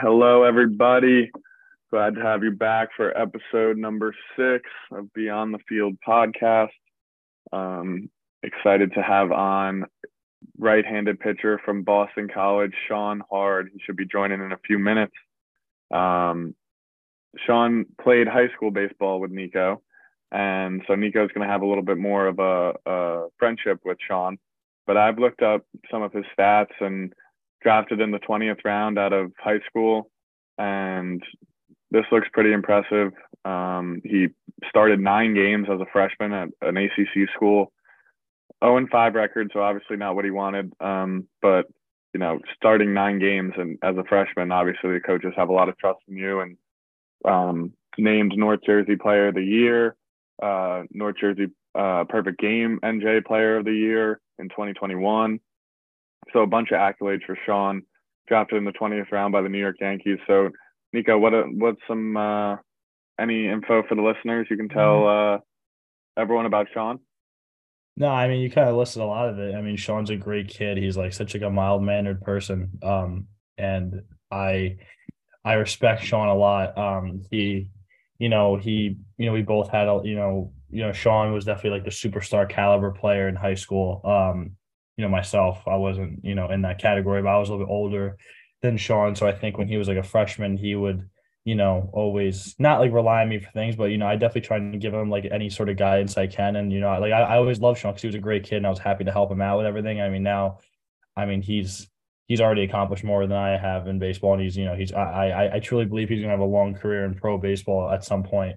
Hello, everybody. Glad to have you back for episode number six of Beyond the Field podcast. Um, excited to have on right handed pitcher from Boston College, Sean Hard. He should be joining in a few minutes. Um, Sean played high school baseball with Nico. And so Nico's going to have a little bit more of a, a friendship with Sean. But I've looked up some of his stats and drafted in the 20th round out of high school. And this looks pretty impressive. Um, he started nine games as a freshman at an ACC school. 0 and 5 record, so obviously not what he wanted. Um, but you know, starting nine games and as a freshman, obviously the coaches have a lot of trust in you. And um, named North Jersey Player of the Year, uh, North Jersey uh, Perfect Game NJ Player of the Year in 2021. So a bunch of accolades for Sean, drafted in the 20th round by the New York Yankees. So Nico, what what's some uh, any info for the listeners you can tell mm-hmm. uh, everyone about Sean? No, I mean you kind of listed a lot of it. I mean Sean's a great kid. He's like such like a mild mannered person, um, and I I respect Sean a lot. Um, he, you know, he, you know, we both had a, you know, you know, Sean was definitely like the superstar caliber player in high school. Um, you know, myself, I wasn't, you know, in that category, but I was a little bit older than Sean. So I think when he was like a freshman, he would, you know, always not like rely on me for things, but you know, I definitely tried to give him like any sort of guidance I can. And you know, like I, I always loved Sean because he was a great kid and I was happy to help him out with everything. I mean, now, I mean, he's he's already accomplished more than I have in baseball, and he's you know he's I I, I truly believe he's gonna have a long career in pro baseball at some point.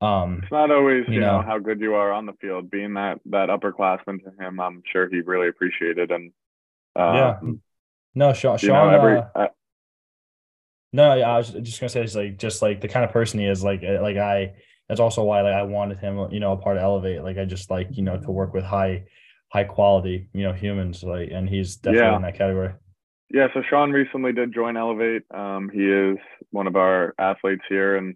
Um, it's not always you, you know, know, how good you are on the field. Being that that upperclassman to him, I'm sure he really appreciated and uh, yeah. No, Sean. Sean know, every, uh, uh, no, I was just gonna say it's like just like the kind of person he is. Like uh, like I. That's also why like I wanted him, you know, a part of Elevate. Like I just like you know to work with high high quality, you know, humans. Like, and he's definitely yeah. in that category. Yeah, so Sean recently did join Elevate. Um, he is one of our athletes here, and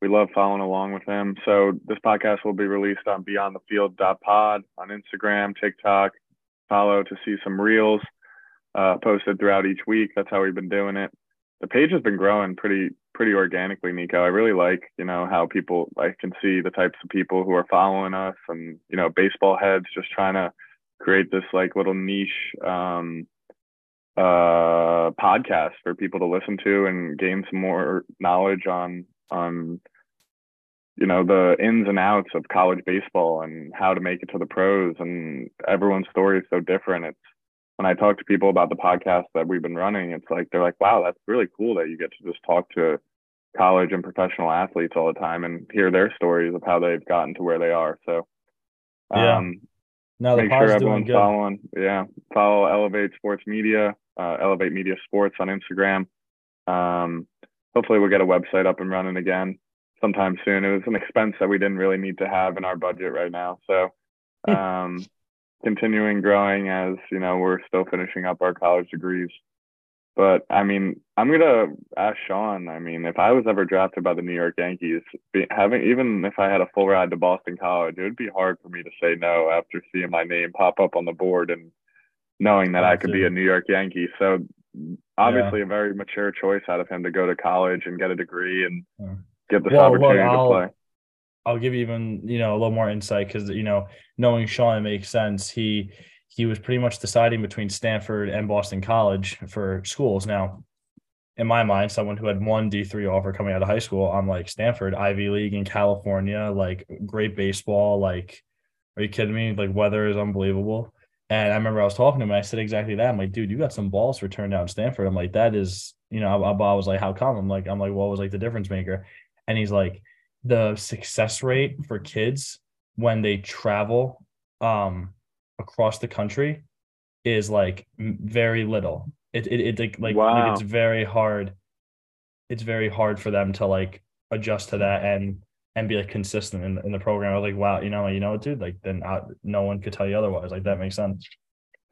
we love following along with him. So this podcast will be released on Beyond the Field Pod on Instagram, TikTok. Follow to see some reels uh, posted throughout each week. That's how we've been doing it. The page has been growing pretty pretty organically, Nico. I really like you know how people I can see the types of people who are following us, and you know baseball heads just trying to create this like little niche. Um, uh, podcast for people to listen to and gain some more knowledge on on you know the ins and outs of college baseball and how to make it to the pros and everyone's story is so different it's when i talk to people about the podcast that we've been running it's like they're like wow that's really cool that you get to just talk to college and professional athletes all the time and hear their stories of how they've gotten to where they are so yeah. um no, make sure everyone's following yeah follow elevate sports media uh, Elevate Media Sports on Instagram. Um, hopefully, we'll get a website up and running again sometime soon. It was an expense that we didn't really need to have in our budget right now. So, hmm. um, continuing growing as you know, we're still finishing up our college degrees. But I mean, I'm gonna ask Sean. I mean, if I was ever drafted by the New York Yankees, be, having even if I had a full ride to Boston College, it would be hard for me to say no after seeing my name pop up on the board and knowing that I could be a New York Yankee. So obviously yeah. a very mature choice out of him to go to college and get a degree and yeah. get this well, opportunity to play. I'll give you even, you know, a little more insight because you know, knowing Sean makes sense. He he was pretty much deciding between Stanford and Boston College for schools. Now, in my mind, someone who had one D three offer coming out of high school, I'm like Stanford, Ivy League in California, like great baseball. Like, are you kidding me? Like weather is unbelievable. And I remember I was talking to him and I said exactly that. I'm like, dude, you got some balls for turn down Stanford. I'm like, that is, you know, I, I was like, how come? I'm like, I'm like, what was like the difference maker? And he's like, the success rate for kids when they travel um across the country is like very little. It it, it like wow. like it's very hard. It's very hard for them to like adjust to that and and be like consistent in, in the program. I was like, wow, you know, you know, dude, like then I, no one could tell you otherwise. Like that makes sense.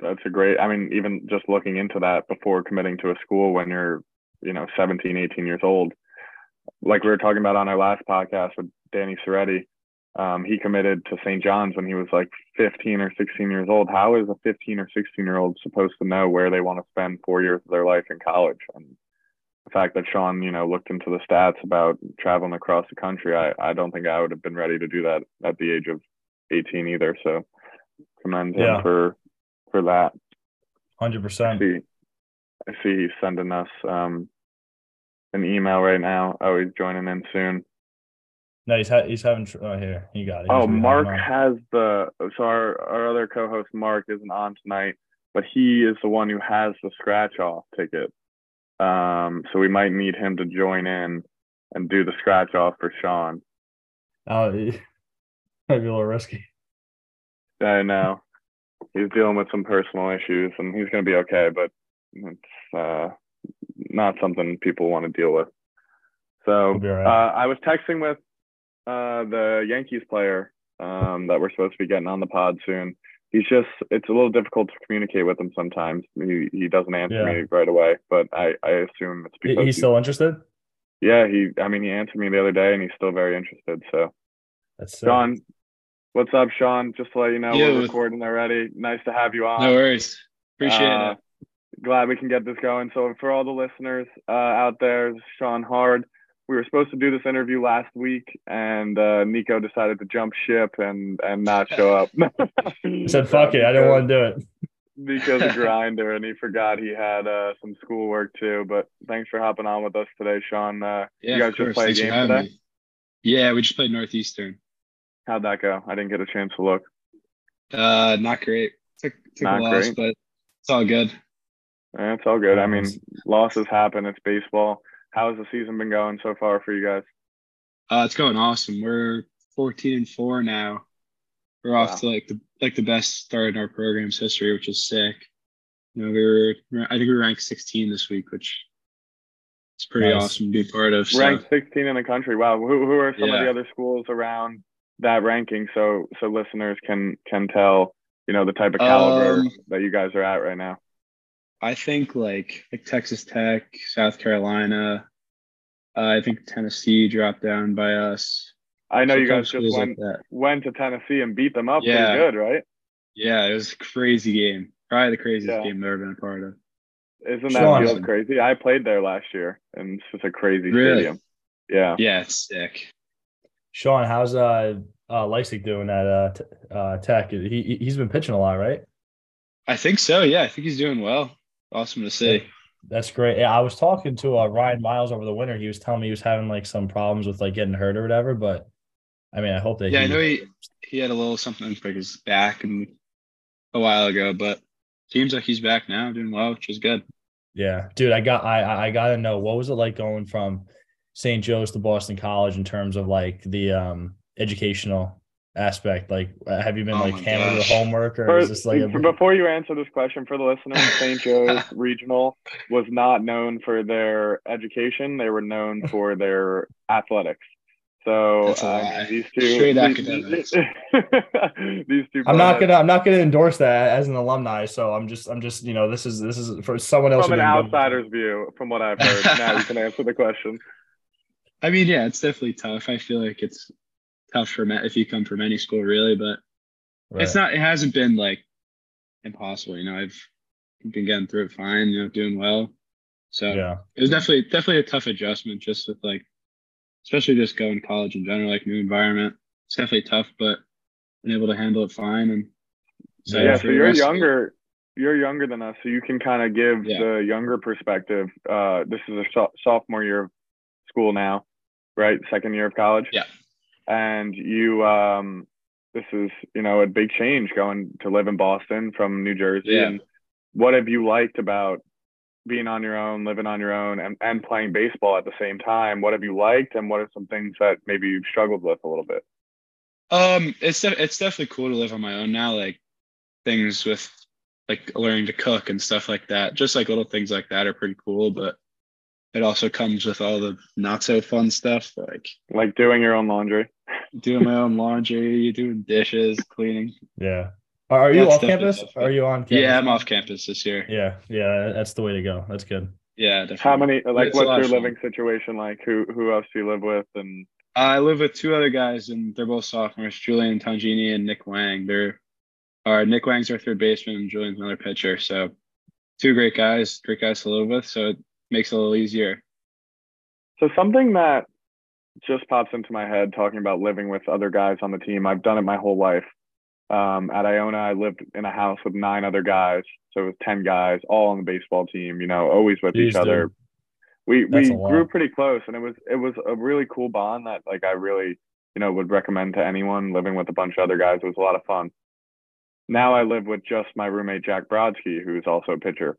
That's a great. I mean, even just looking into that before committing to a school when you're, you know, 17, 18 years old, like we were talking about on our last podcast with Danny Soretti, um, he committed to St. John's when he was like 15 or 16 years old. How is a 15 or 16 year old supposed to know where they want to spend four years of their life in college? And the fact that Sean, you know, looked into the stats about traveling across the country, I, I don't think I would have been ready to do that at the age of 18 either. So commend him Yeah. for for that. Hundred I percent. see, I see he's sending us um, an email right now. Oh, he's joining in soon. No, he's ha- he's having. Tr- oh, here you got it. Oh, He's Mark has the so our, our other co-host Mark isn't on tonight, but he is the one who has the scratch off ticket. Um, so we might need him to join in and do the scratch off for Sean. Oh, might be a little risky. I know he's dealing with some personal issues, and he's going to be okay, but it's uh, not something people want to deal with. So all uh. I was texting with uh, the Yankees player um, that we're supposed to be getting on the pod soon. He's just it's a little difficult to communicate with him sometimes. He he doesn't answer Yeah. me right away, but I I assume it's because he's he- still interested. yeah he I mean he answered me the other day and he's still very interested. So That's sick. Sean, what's up, Sean? Just to let you know Yo. we're recording already. Nice to have you on. No worries. Appreciate Uh, it. Glad we can get this going. So for all the listeners uh, out there, Sean Hard. We were supposed to do this interview last week, and uh, Nico decided to jump ship and and not show up. I said, "Fuck it, I didn't want to do it." Nico's a grinder, and he forgot he had uh, some schoolwork too. But thanks for hopping on with us today, Sean. Uh, Yeah, you guys of just course. play a Thanks for game today? me. Yeah, we just played Northeastern. how'd that go? I didn't get a chance to look. Uh, not great. Took took Not a loss, great. but it's all good. Eh, It's all good. I mean, losses happen. It's baseball. How's the season been going so far for you guys? Uh, it's going awesome. We're 14 and four now. We're Wow. off to like the like the best start in our program's history, which is sick. You know, we were I think we ranked 16 this week, which is pretty Nice. awesome to be part of. So. ranked 16 in the country. Wow. Who, who are some of the other schools around that ranking so so listeners can can tell, you know, the type of caliber Um, that you guys are at right now? I think like like Texas Tech, South Carolina. Uh, I think Tennessee dropped down by us. I know So you guys just went like that. went to Tennessee and beat them up Yeah. pretty good, right? Yeah, it was a crazy game. Probably the craziest Yeah. game I've ever been a part of. Isn't Sean. that field crazy? I played there last year and it's just a crazy Really? stadium. Yeah. Yeah, it's sick. Sean, how's uh uh Leipzig doing at uh, t- uh Tech? He he- he's been pitching a lot, right? I think so. Yeah, I think he's doing well. Awesome to see. That's great. Yeah, I was talking to uh, Ryan Miles over the winter. He was telling me he was having like some problems with like getting hurt or whatever. But I mean, I hope that Yeah, I know he he had a little something like his back and a while ago, but seems like he's back now, doing well, which is good. Yeah, dude, I got I I- I gotta know what was it like going from St. Joe's to Boston College in terms of like the um educational aspect. Like, uh, have you been Oh like my hammered with homework or For- is this like a, before you answer this question for the listeners, St. Joe's Regional was not known for their education. They were known for their athletics. So That's a I lie. mean, these two, Straight these, these two. I'm not gonna I'm not gonna endorse that as an alumni. So I'm just I'm just you know this is this is for someone else From an didn't outsider's view, from what I've heard, now you can answer the question. I mean, yeah, it's definitely tough. I feel like it's tough for me if you come from any school, really, but Right. it's not. It hasn't been like impossible. You know, I've been getting through it fine. You know, doing well. So Yeah, it was definitely definitely a tough adjustment, just with like, especially just going to college in general, like new environment. It's definitely tough, but been able to handle it fine. And Yeah, yeah, so you're rest of it. younger. You're younger than us, so you can kind of give Yeah. the younger perspective. Uh, this is a so- sophomore year of school now, right? Second year of college. Yeah. And you, um, this is you know a big change going to live in Boston from New Jersey. Yeah. And what have you liked about being on your own, living on your own, and, and playing baseball at the same time? What have you liked, and what are some things that maybe you've struggled with a little bit? Um, it's de- it's definitely cool to live on my own now. Like things with like learning to cook and stuff like that. Just like little things like that are pretty cool. But it also comes with all the not so fun stuff, like Like doing your own laundry. doing my own laundry, you doing dishes, cleaning. yeah. Are, are you That's off campus? Or are you on campus? Yeah, I'm off campus this year. Yeah, yeah, that's the way to go. That's good. Yeah, definitely. How many? Like, It's what's of your fun. living situation like? Who who else do you live with? And I live with two other guys, and they're both sophomores, Julian Tangini and Nick Wang. They're uh, Nick Wang's our third baseman, and Julian's another pitcher. So two great guys, great guys to live with. So it makes it a little easier. So something that just pops into my head talking about living with other guys on the team. I've done it my whole life. Um, at Iona, I lived in a house with nine other guys, so it was ten guys, all on the baseball team. You know, always with Jeez, each other. dude. We That's we grew pretty close, and it was it was a really cool bond that like I really you know would recommend to anyone living with a bunch of other guys. It was a lot of fun. Now I live with just my roommate Jack Brodsky, who's also a pitcher.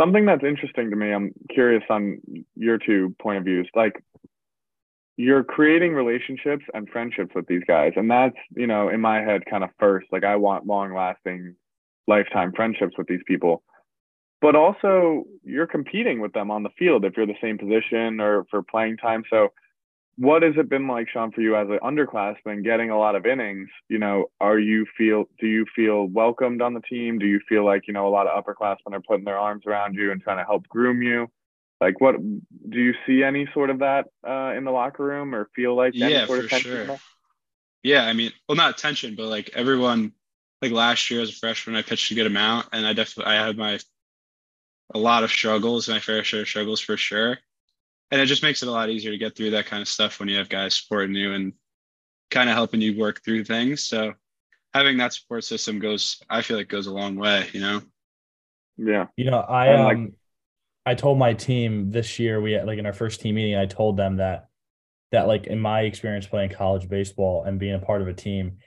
Something that's interesting to me, I'm curious on your two point of views. Like you're creating relationships and friendships with these guys. And that's, you know, in my head kind of first. Like I want long lasting lifetime friendships with these people. But also you're competing with them on the field if you're the same position or for playing time. So what has it been like, Sean, for you as an underclassman getting a lot of innings? You know, are you feel do you feel welcomed on the team? Do you feel like, you know, a lot of upperclassmen are putting their arms around you and trying to help groom you? Like what do you see any sort of that uh, in the locker room or feel like any Yeah, sort for of tension? sure. there? Yeah, I mean, well, not tension, but like everyone, like last year as a freshman, I pitched a good amount, and I definitely I had my a lot of struggles, my fair share of struggles for sure, and it just makes it a lot easier to get through that kind of stuff when you have guys supporting you and kind of helping you work through things. So having that support system goes, I feel like goes a long way. You know. Yeah. You know, I And, like- um I told my team this year we had like in our first team meeting, I told them that that like in my experience playing college baseball and being a part of a team,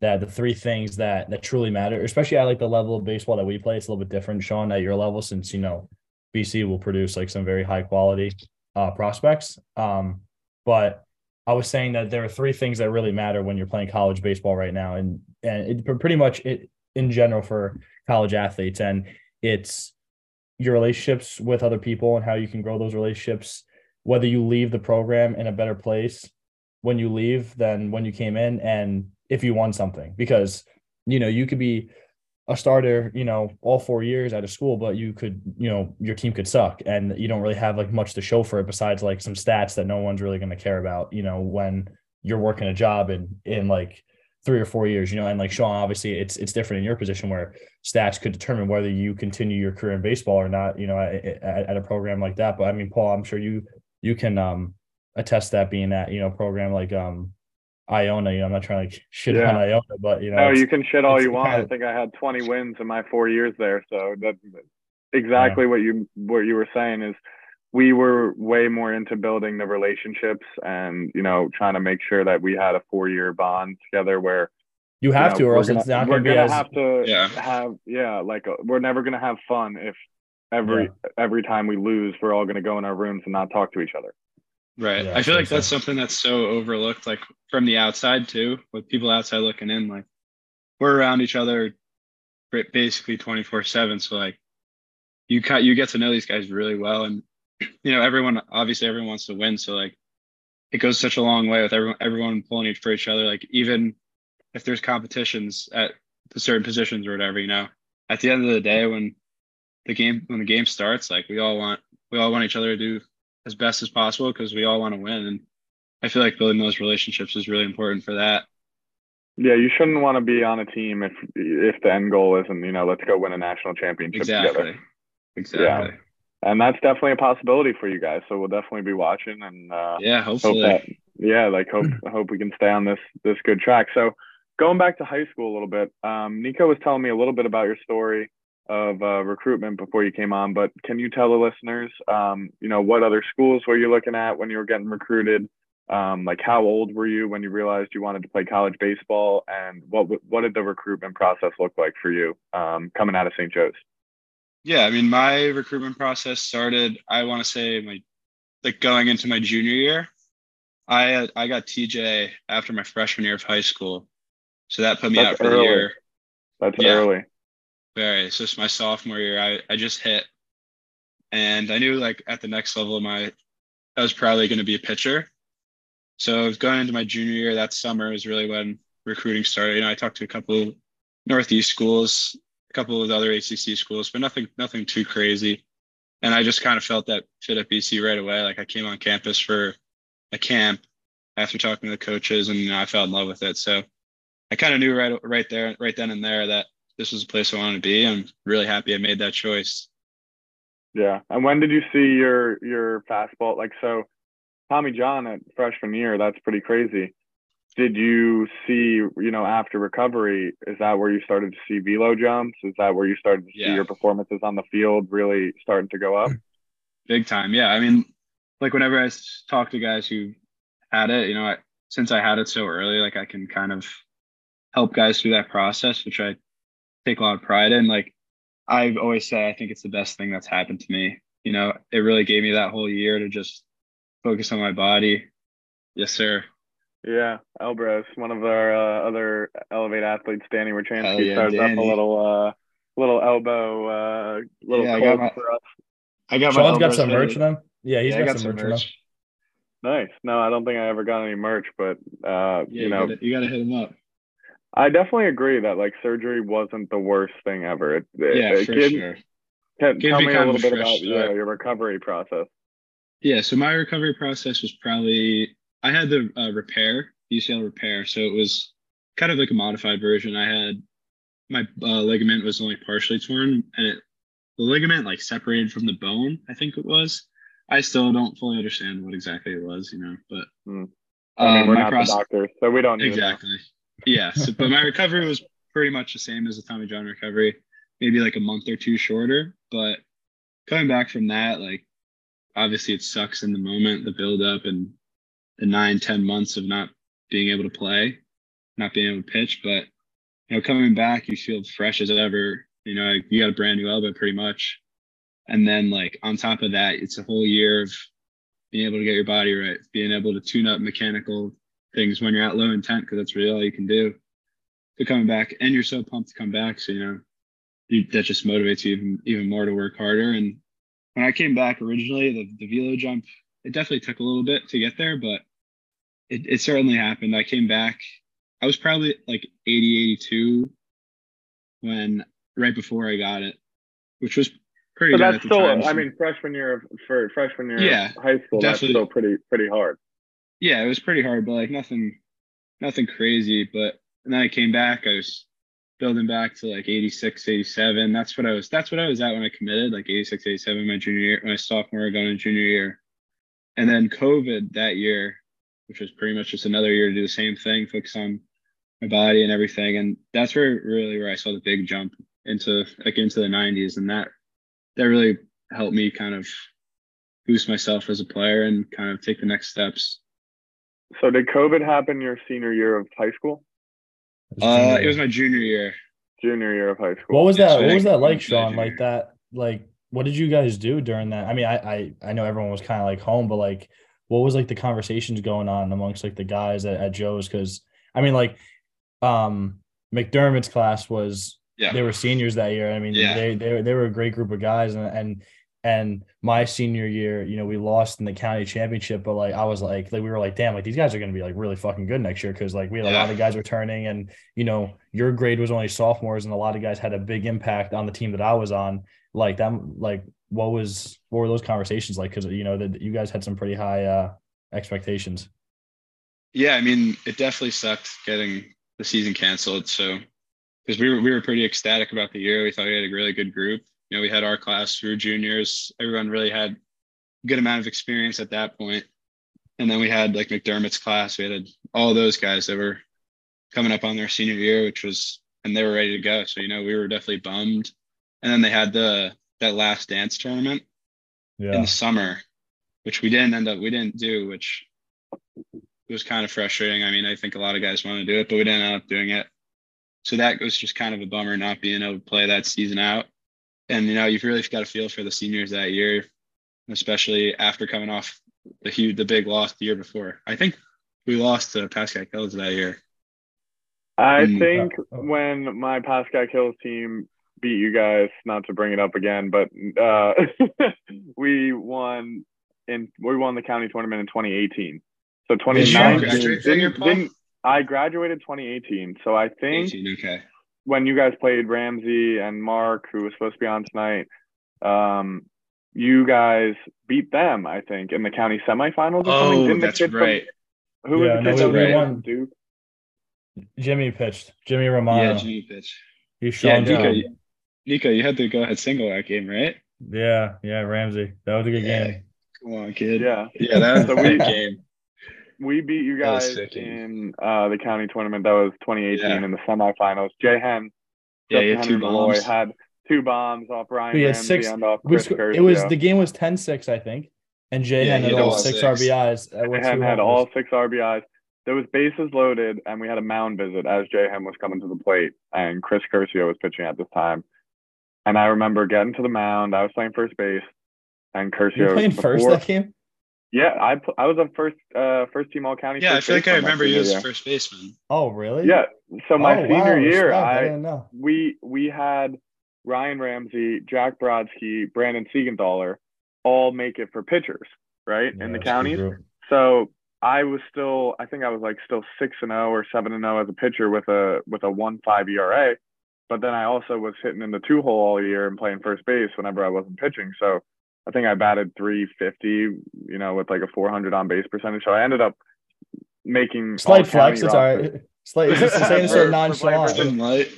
that the three things that that truly matter, especially at like the level of baseball that we play, it's a little bit different, Sean, at your level, since you know BC will produce like some very high quality uh prospects. Um, but I was saying that there are three things that really matter when you're playing college baseball right now, and and it pretty much it in general for college athletes, and it's your relationships with other people and how you can grow those relationships. Whether you leave the program in a better place when you leave than when you came in and if you won something. Because you know you could be a starter you know all four years out of school but you could you know your team could suck and you don't really have like much to show for it besides like some stats that no one's really going to care about you know when you're working a job in in like three or four years you know? And like Sean obviously it's it's different in your position where stats could determine whether you continue your career in baseball or not you know at, at, at a program like that. But i mean paul i'm sure you you can um attest that being at you know program like um iona you know i'm not trying to shit Yeah. on iona but you know No, you can shit all you want. kind I think I had 20 wins in my four years there. So that exactly what you what you were saying is we were way more into building the relationships and you know trying to make sure that we had a four year bond together where you you have know, to or else gonna, it's not we're going to be gonna as have to Yeah. have yeah like uh, we're never gonna have fun if every every time we lose we're all gonna go in our rooms and not talk to each other. Right. Yeah, I feel like that's so- something that's so overlooked, like from the outside too, with people outside looking in. Like we're around each other basically 24 seven. So like you cut, you get to know these guys really well. And, you know, everyone, obviously everyone wants to win. So like it goes such a long way with everyone, everyone pulling each for each other. Like even if there's competitions at the certain positions or whatever, you know, at the end of the day, when the game, when the game starts, like we all want, we all want each other to do as best as possible because we all want to win. And I feel like building those relationships is really important for that. Yeah, you shouldn't want to be on a team if if the end goal isn't you know let's go win a national championship together. Exactly. Exactly. Yeah. And that's definitely a possibility for you guys. So we'll definitely be watching and uh, Yeah. hope hopefully. that yeah like hope hope we can stay on this this good track so going back to high school a little bit um, nico was telling me a little bit about your story of uh, recruitment before you came on but can you tell the listeners um, you know what other schools were you looking at when you were getting recruited um, like how old were you when you realized you wanted to play college baseball and what what did the recruitment process look like for you um, coming out of st joe's Yeah, I mean, my recruitment process started. I want to say my like going into my junior year. I I got TJ after my freshman year of high school, so that put me That's out for early. the year. that's Yeah. early Very. So it's my sophomore year. I I just hit, and I knew like at the next level of my, I was probably going to be a pitcher. So going into my junior year that summer is really when recruiting started. You know, I talked to a couple Northeast schools, a couple of other ACC schools, but nothing nothing too crazy. And I just kind of felt that fit at BC right away. Like I came on campus for a camp after talking to the coaches, and you know, I fell in love with it. So I kind of knew right right there, right then and there, that this was a place I wanted to be. I'm really happy I made that choice. Yeah. And when did you see your your fastball? Like so Tommy John at freshman year, that's pretty crazy. Did you see, you know, after recovery, is that where you started to see velo jumps? Is that where you started to see your performances on the field really starting to go up? Big time. Yeah. I mean, like whenever I talk to guys who had it, you know, I, since I had it so early, like I can kind of help guys through that process, which I take a lot of pride in. Like I've always said, I think it's the best thing that's happened to me. You know, it really gave me that whole year to just focus on my body. Yes, sir. Yeah, Elbrus, one of our uh, other Elevate athletes, Danny Hell Rachansky, yeah, started up a little, uh, little elbow, uh, little Yeah, I got cold my- for us. I got my Sean's got some merch fitted. for them. Yeah, he's yeah, I got, some merch. for them. Nice. No, I don't think I ever got any merch, but uh, Yeah, you know, gotta, you gotta hit him up. I definitely agree that like surgery wasn't the worst thing ever. It, Yeah, it for gave- sure. Tell, Gave tell me a little bit about yeah, your recovery process. Yeah, so my recovery process was probably I had the uh, repair UCL repair, so it was kind of like a modified version. I had my uh, ligament was only partially torn, and it the ligament like separated from the bone. I think it was. I still don't fully understand what exactly it was, you know, but Hmm. I mean, um, we're my not process the doctors, so we don't exactly. Yeah, so, but my recovery was pretty much the same as the Tommy John recovery, maybe like a month or two shorter. But coming back from that, like obviously it sucks in the moment, the build up and the nine, ten months of not being able to play, not being able to pitch. But you know, coming back, you feel fresh as ever. You know, you got a brand new elbow pretty much. And then like on top of that, it's a whole year of being able to get your body right, being able to tune up mechanical things when you're at low intent because that's really all you can do to coming back. And you're so pumped to come back so you know you, that just motivates you even, even more to work harder. And when i came back originally the, the velo jump it definitely took a little bit to get there but it, it certainly happened. I came back i was probably like 80 82 when right before i got it which was pretty good that's at the still, time I mean, freshman year of, for freshman year Yeah, of high school, that's still pretty pretty hard. Yeah, it was pretty hard, but like nothing, nothing crazy. But and then I came back, I was building back to like 86, 87. That's what I was, that's what I was at when I committed, like 86, 87, my junior year, my sophomore going into junior year. And then COVID that year, which was pretty much just another year to do the same thing, focus on my body and everything. And that's where really where I saw the big jump into like into the 90s. And that that really helped me kind of boost myself as a player and kind of take the next steps. So did COVID happen your senior year of high school? Uh, it was my junior year. Junior year of high school. What was Yeah, that? so What was that like, Sean? junior Like that? Like, what did you guys do during that? I mean, I I, I know everyone was kind of like home, but like, what was like the conversations going on amongst like the guys at, at Joe's? Because I mean, like, um, McDermott's class was Yeah. they were seniors that year. I mean, Yeah. they they they were a great group of guys, and and and my senior year, you know, we lost in the county championship, but like I was like, like we were like, damn, like these guys are gonna be like really fucking good next year because like we had a lot of guys returning, and you know, your grade was only sophomores, and a lot of guys had a big impact on the team that I was on. Like that, like what was what were those conversations like? Because you know that you guys had some pretty high uh expectations. Yeah, I mean, it definitely sucked getting the season canceled. So, because we were we were pretty ecstatic about the year, we thought we had a really good group. You know, we had our class, we were juniors. Everyone really had a good amount of experience at that point. And then we had like McDermott's class. We had all those guys that were coming up on their senior year, which was and they were ready to go. So you know, we were definitely bummed. And then they had the that last dance tournament in the summer, which we didn't end up we didn't do, which was kind of frustrating. I mean, I think a lot of guys want to do it, but we didn't end up doing it. So that was just kind of a bummer not being able to play that season out. And you know, you've really got to feel for the seniors that year, especially after coming off the huge the big loss the year before. I think we lost to Pascack Hills that year. I Mm, think uh, when my Pascack Hills team beat you guys, not to bring it up again, but uh, we won in we won the county tournament in 2018. So Did you 2019 graduate didn't, didn't I graduated 2018. So I think 18, okay. When you guys played Ramsey and Mark, who was supposed to be on tonight, um, you guys beat them, I think, in the county semifinals or something. Oh, Didn't the that's kid from- right. who was Yeah, the no, kid we- that was we won. Duke? Jimmy pitched. Jimmy Romano. Yeah, Jimmy pitched. He's Yeah, Sean Nico, you- Nico, you had to go ahead single that game, right? Yeah, yeah, Ramsey. That was a good Yeah. game. Come on, kid. Yeah. Yeah, that was So a we- big game. We beat you guys in uh, the county tournament. That was 2018 Yeah. in the semifinals. Jay Hen, Yeah, Justin you had two Malloy bombs. had two bombs off Ryan We had Ramsey six- and off We Chris sco- Curcio. it was the game was 10-6, I think. And Jay Yeah, had had all all six, six. RBIs. uh, with Hen had all six RBIs. There was bases loaded, and we had a mound visit as Jay Hen was coming to the plate, and Chris Curcio was pitching at this time. And I remember getting to the mound. I was playing first base, and Curcio. You playing first that game? Yeah, I I was a first uh first team All County. Yeah, I first feel like I remember you as year. first baseman. Oh, really? Yeah. So my Oh, senior wow, year. I I didn't know. we we had Ryan Ramsey, Jack Brodsky, Brandon Siegenthaler all make it for pitchers, right? Yeah, in the that's counties. So I was still I think I was like still six and zero or seven and zero as a pitcher with a with a one five ERA. But then I also was hitting in the two hole all year and playing first base whenever I wasn't pitching. So I think I batted 350, you know, with like a 400 on base percentage. So I ended up making Slight all flex. county It's all rosters. right. Slight. It's just saying it's For- so for nonchalant. playing Dim light.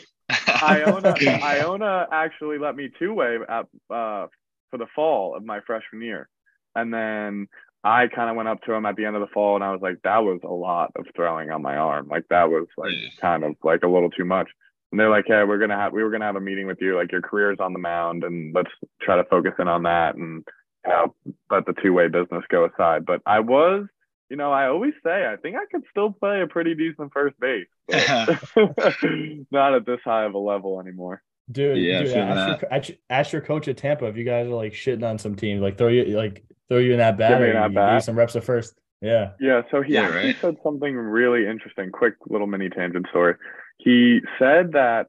Iona, Iona actually let me two way at uh, for the fall of my freshman year, and then I kind of went up to him at the end of the fall, and I was like, "That was a lot of throwing on my arm. Like that was like Yeah. kind of like a little too much." And they're like, "Hey, we're gonna have we were gonna have a meeting with you. Like your career's on the mound, and let's try to focus in on that, and you know, let the two way business go aside." But I was. You know, I always say I think I could still play a pretty decent first base. Not at this high of a level anymore. Dude, Yeah, dude ask, your, ask, ask your coach at Tampa if you guys are like shitting on some team, like throw you like throw you in that bat, Give me or an you- bat. some reps at first. Yeah. Yeah, so he Yeah, actually right. said something really interesting. Quick little mini tangent story. He said that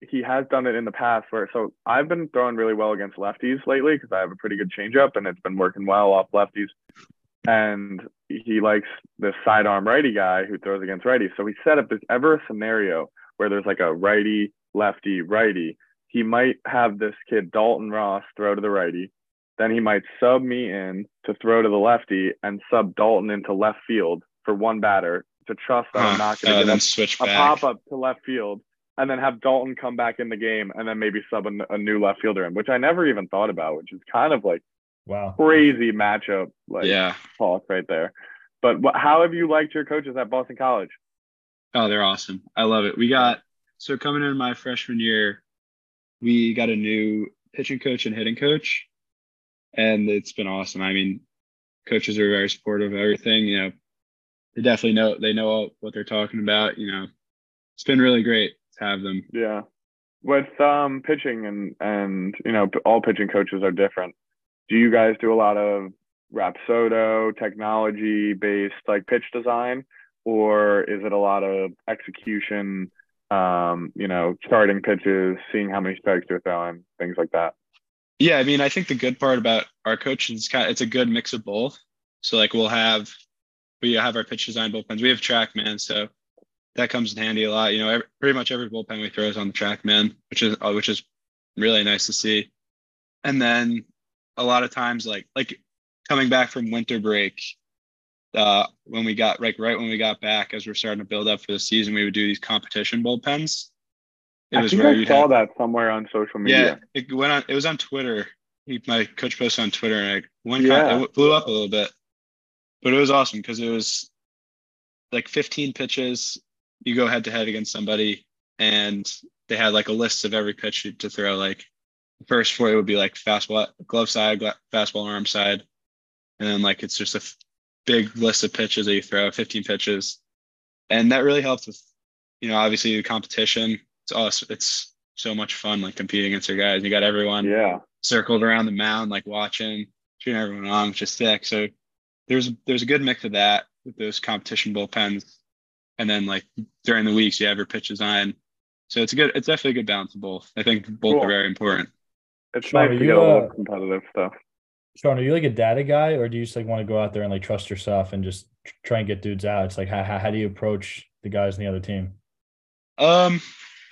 he has done it in the past where so I've been throwing really well against lefties lately because I have a pretty good changeup and it's been working well off lefties. And he likes this sidearm righty guy who throws against righties. So he said if there's ever a scenario where there's like a righty, lefty, righty, he might have this kid Dalton Ross throw to the righty. Then he might sub me in to throw to the lefty and sub Dalton into left field for one batter to trust that I'm not going uh, to then get switch a, a pop up to left field and then have Dalton come back in the game and then maybe sub a, a new left fielder in, which I never even thought about, which is kind of like Wow. crazy matchup like yeah. talk right there. But what, how have you liked your coaches at Boston College? Oh, they're awesome. I love it. We got so coming in my freshman year, we got a new pitching coach and hitting coach, and it's been awesome. I mean, coaches are very supportive of everything. You know, they definitely know they know what they're talking about. You know, it's been really great to have them. Yeah. With um pitching and and you know all pitching coaches are different. Do you guys do a lot of Rapsodo technology based like pitch design or is it a lot of execution um you know starting pitches, seeing how many strikes you're throwing, things like that? Yeah, I mean, I think the good part about our coach is kind of, it's a good mix of both. So like we'll have we have our pitch design bullpens. We have TrackMan, so that comes in handy a lot. You know, every, pretty much every bullpen we throw is on the TrackMan, which is uh, which is really nice to see. And then a lot of times, like like coming back from winter break, uh, when we got like right when we got back, as we're starting to build up for the season, we would do these competition bullpens. It I was think I saw have, that somewhere on social media. yeah, it went on. It was on Twitter. He, my coach posted on Twitter, and it went Yeah. kind it blew up a little bit. But it was awesome because it was like 15 pitches. You go head to head against somebody, and they had like a list of every pitch to throw. Like the first four would be like fastball, glove side, fastball, arm side, and then like it's just a f- big list of pitches that you throw, 15 pitches, and that really helped with, you know, obviously the competition. It's us. It's so much fun like competing against your guys. You got everyone Yeah. circled around the mound, like watching, cheering everyone on, which is sick. So there's there's a good mix of that with those competition bullpens, and then like during the weeks you have your pitches on. So it's a good, it's definitely a good balance of both. I think both Cool. are very important. It's Sean, nice are to you, get a little uh, competitive stuff. Sean, are you like a data guy, or do you just like want to go out there and like trust yourself and just try and get dudes out? It's like how how, how do you approach the guys in the other team? Um,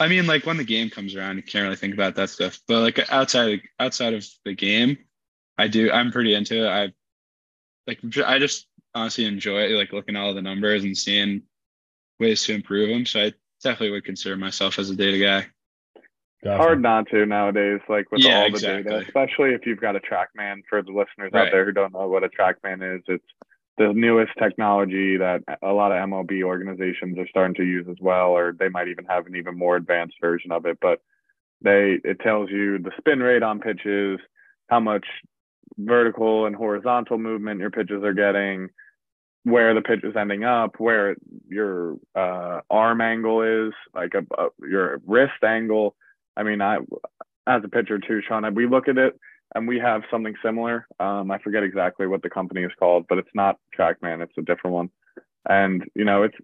I mean, like when the game comes around, you can't really think about that stuff. But like outside outside of the game, I do. I'm pretty into it. I like. I just honestly enjoy it, like looking at all the numbers and seeing ways to improve them. So I definitely would consider myself as a data guy. Gotcha. hard not to nowadays, like with Yeah, all the data, especially if you've got a TrackMan. For the listeners Right. out there who don't know what a TrackMan is, it's the newest technology that a lot of MLB organizations are starting to use as well, or they might even have an even more advanced version of it. But they it tells you the spin rate on pitches, how much vertical and horizontal movement your pitches are getting, where the pitch is ending up, where your uh, arm angle is, like a, a, your wrist angle. I mean, I as a pitcher too, Sean, we look at it and we have something similar. Um, I forget exactly what the company is called, but it's not TrackMan. It's a different one. And you know, it's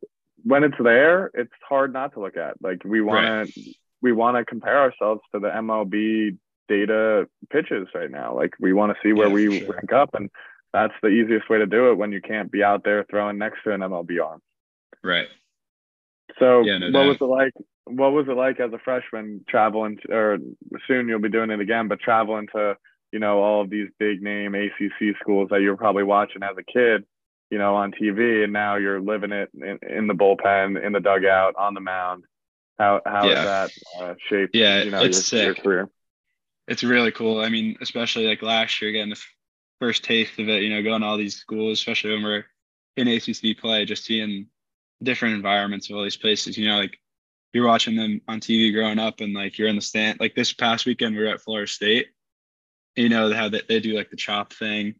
when it's there, it's hard not to look at. Like we want to, we want to compare ourselves to the MLB data pitches right now. Like we want to see where Yeah, we sure. rank up, and that's the easiest way to do it when you can't be out there throwing next to an MLB arm. Right. So Yeah, no what doubt. was it like? What was it like as a freshman traveling, to, or soon you'll be doing it again, but traveling to you know all of these big name ACC schools that you were probably watching as a kid, you know, on TV, and now you're living it in, in the bullpen, in the dugout, on the mound. How how Yeah. that uh, shaped Yeah, you know it's your, your career? It's really cool. I mean, especially like last year, getting the f- first taste of it, you know, going to all these schools, especially when we're in ACC play, just seeing different environments of all these places. You know, like you're watching them on TV growing up and like you're in the stand. Like this past weekend, we were at Florida State. You know, how they, they do like the chop thing.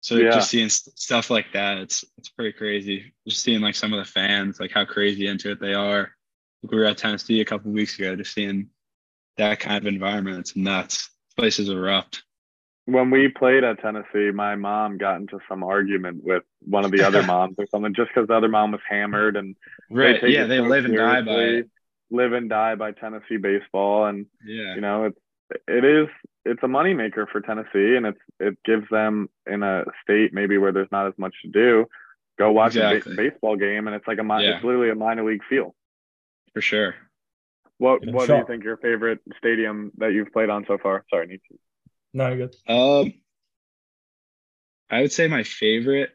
So Yeah. just seeing st- stuff like that, it's it's pretty crazy. Just seeing like some of the fans, like how crazy into it they are. Like we were at Tennessee a couple weeks ago, just seeing that kind of environment. It's nuts. Places erupt. when we played at Tennessee, my mom got into some argument with one of the other moms or something, just because the other mom was hammered and Right. take Yeah, they so live and die by it. Live and die by Tennessee baseball, and Yeah. you know it's it is it's a moneymaker for Tennessee, and it's it gives them in a state maybe where there's not as much to do. Go watch a Exactly. ba- baseball game, and it's like a Yeah. it's literally a minor league feel. For sure. What Yeah, what do you think your favorite stadium that you've played on so far? Sorry, Nico. No, you're good. Um I would say my favorite,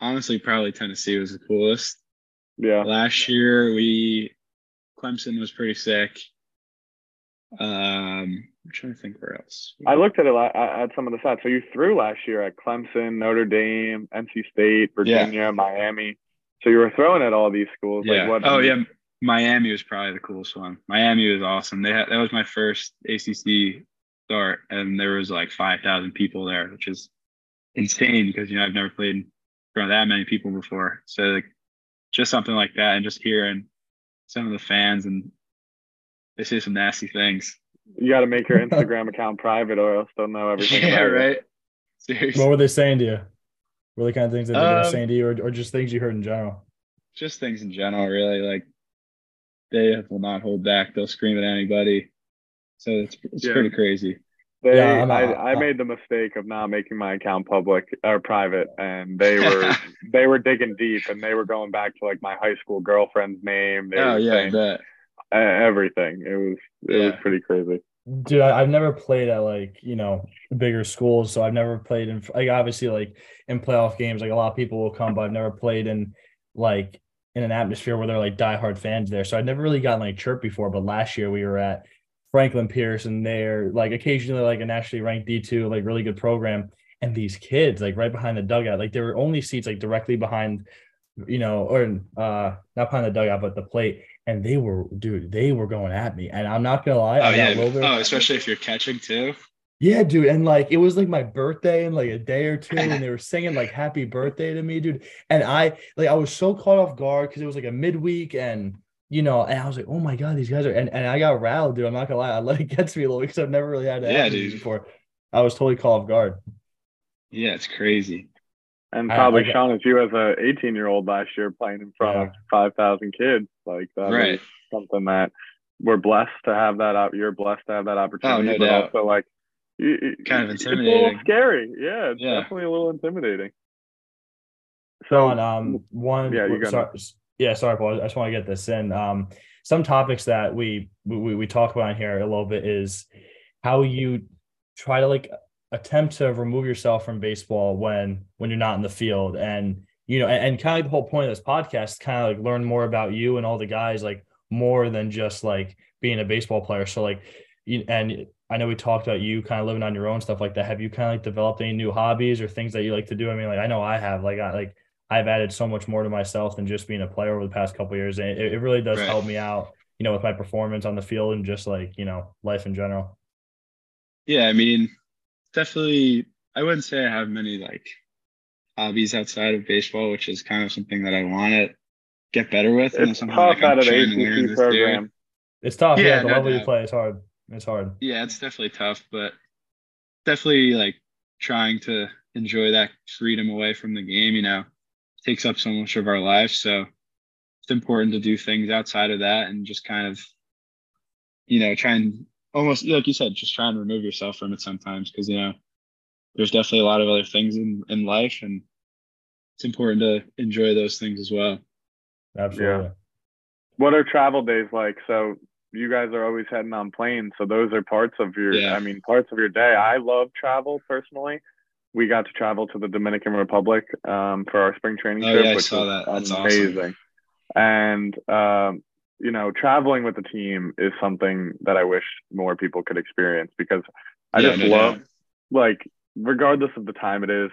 honestly, probably Tennessee was the coolest. Yeah, Last year we Clemson was pretty sick. Um I'm trying to think where else. I looked at it la- at some of the stats. So you threw last year at Clemson, Notre Dame, NC State, Virginia, Miami. So you were throwing at all these schools. yeah. Like what? Oh yeah. Miami was probably the coolest one. Miami was awesome. They had that was my first ACC start, and there was like five thousand people there, which is insane because you know I've never played in front of that many people before. So like just something like that, and just hearing some of the fans and they say some nasty things. You got to make your Instagram account private, or else they'll know everything. Yeah, about you. right. Seriously, What were they saying to you? Were the kind of things that they were Um, saying to you, or, or just things you heard in general? just things in general, really. Like they will not hold back. They'll scream at anybody. So it's it's Yeah. pretty crazy. They, Yeah, I'm I, I made the mistake of not making my account public or private, and they were they were digging deep, and they were going back to like my high school girlfriend's name. They Oh yeah, I saying uh, everything. It was it was pretty crazy. Dude, I, I've never played at like you know bigger schools, so I've never played in like obviously like in playoff games. Like a lot of people will come, but I've never played in like in an atmosphere where they're like diehard fans there. So I'd never really gotten like chirped before. But last year we were at Franklin Pierce, and they're like occasionally like a nationally ranked D two, like really good program. And these kids like right behind the dugout, like there were only seats like directly behind, you know, or uh not behind the dugout, but the plate. And they were, dude, they were going at me. And I'm not gonna lie, Oh I got yeah. little bit. Oh, especially if you're catching too. Yeah, dude. And like it was like my birthday in like a day or two, and they were singing like happy birthday to me, dude. And I like I was so caught off guard because it was like a midweek and you know, and I was like, oh my god, these guys are and, and I got rattled, dude. I'm not gonna lie, I let it get to me a little because I've never really had that Yeah, happen to me dude. before. I was totally caught off guard. Yeah, it's crazy. And probably I as you as a 18 year old last year playing in front of Yeah. 5,000 kids, like that Right. something that we're blessed to have that. You're blessed to have that opportunity, Oh, no but doubt. also like Kind of It's a little intimidating. scary. Yeah, it's Yeah. definitely a little intimidating. So Sean, um, one, yeah, you got sorry, yeah, sorry, Paul. I just want to get this in. Um, some topics that we we we talk about here a little bit is how you try to like attempt to remove yourself from baseball when when you're not in the field, and you know, and, and kind of like the whole point of this podcast, is kind of like learn more about you and all the guys, like more than just like being a baseball player. So like, you, and I know we talked about you kind of living on your own stuff like that. Have you kind of like developed any new hobbies or things that you like to do? I mean, like I know I have. Like I like I've added so much more to myself than just being a player over the past couple years, and it, it really does right. help me out. You know, with my performance on the field and just like you know life in general. Yeah, I mean, definitely. I wouldn't say I have many like hobbies outside of baseball, which is kind of something that I want to get better with. It's and tough like out of the ACC program. It's tough. Yeah, yeah the no level doubt. you play is hard. It's hard. Yeah, it's definitely tough, but definitely like trying to enjoy that freedom away from the game. You know, takes up so much of our life, so it's important to do things outside of that and just kind of, you know, try and almost like you said, just try and remove yourself from it sometimes because you know there's definitely a lot of other things in in life and it's important to enjoy those things as well. Absolutely. Yeah. What are travel days like? So you guys are always heading on planes, so those are parts of your yeah. I mean parts of your day. I love travel personally. We got to travel to the Dominican Republic um, for our spring training oh, trip, yeah, which was That's amazing. Awesome. And um, you know, traveling with the team is something that I wish more people could experience because I yeah, just no love like regardless of the time it is,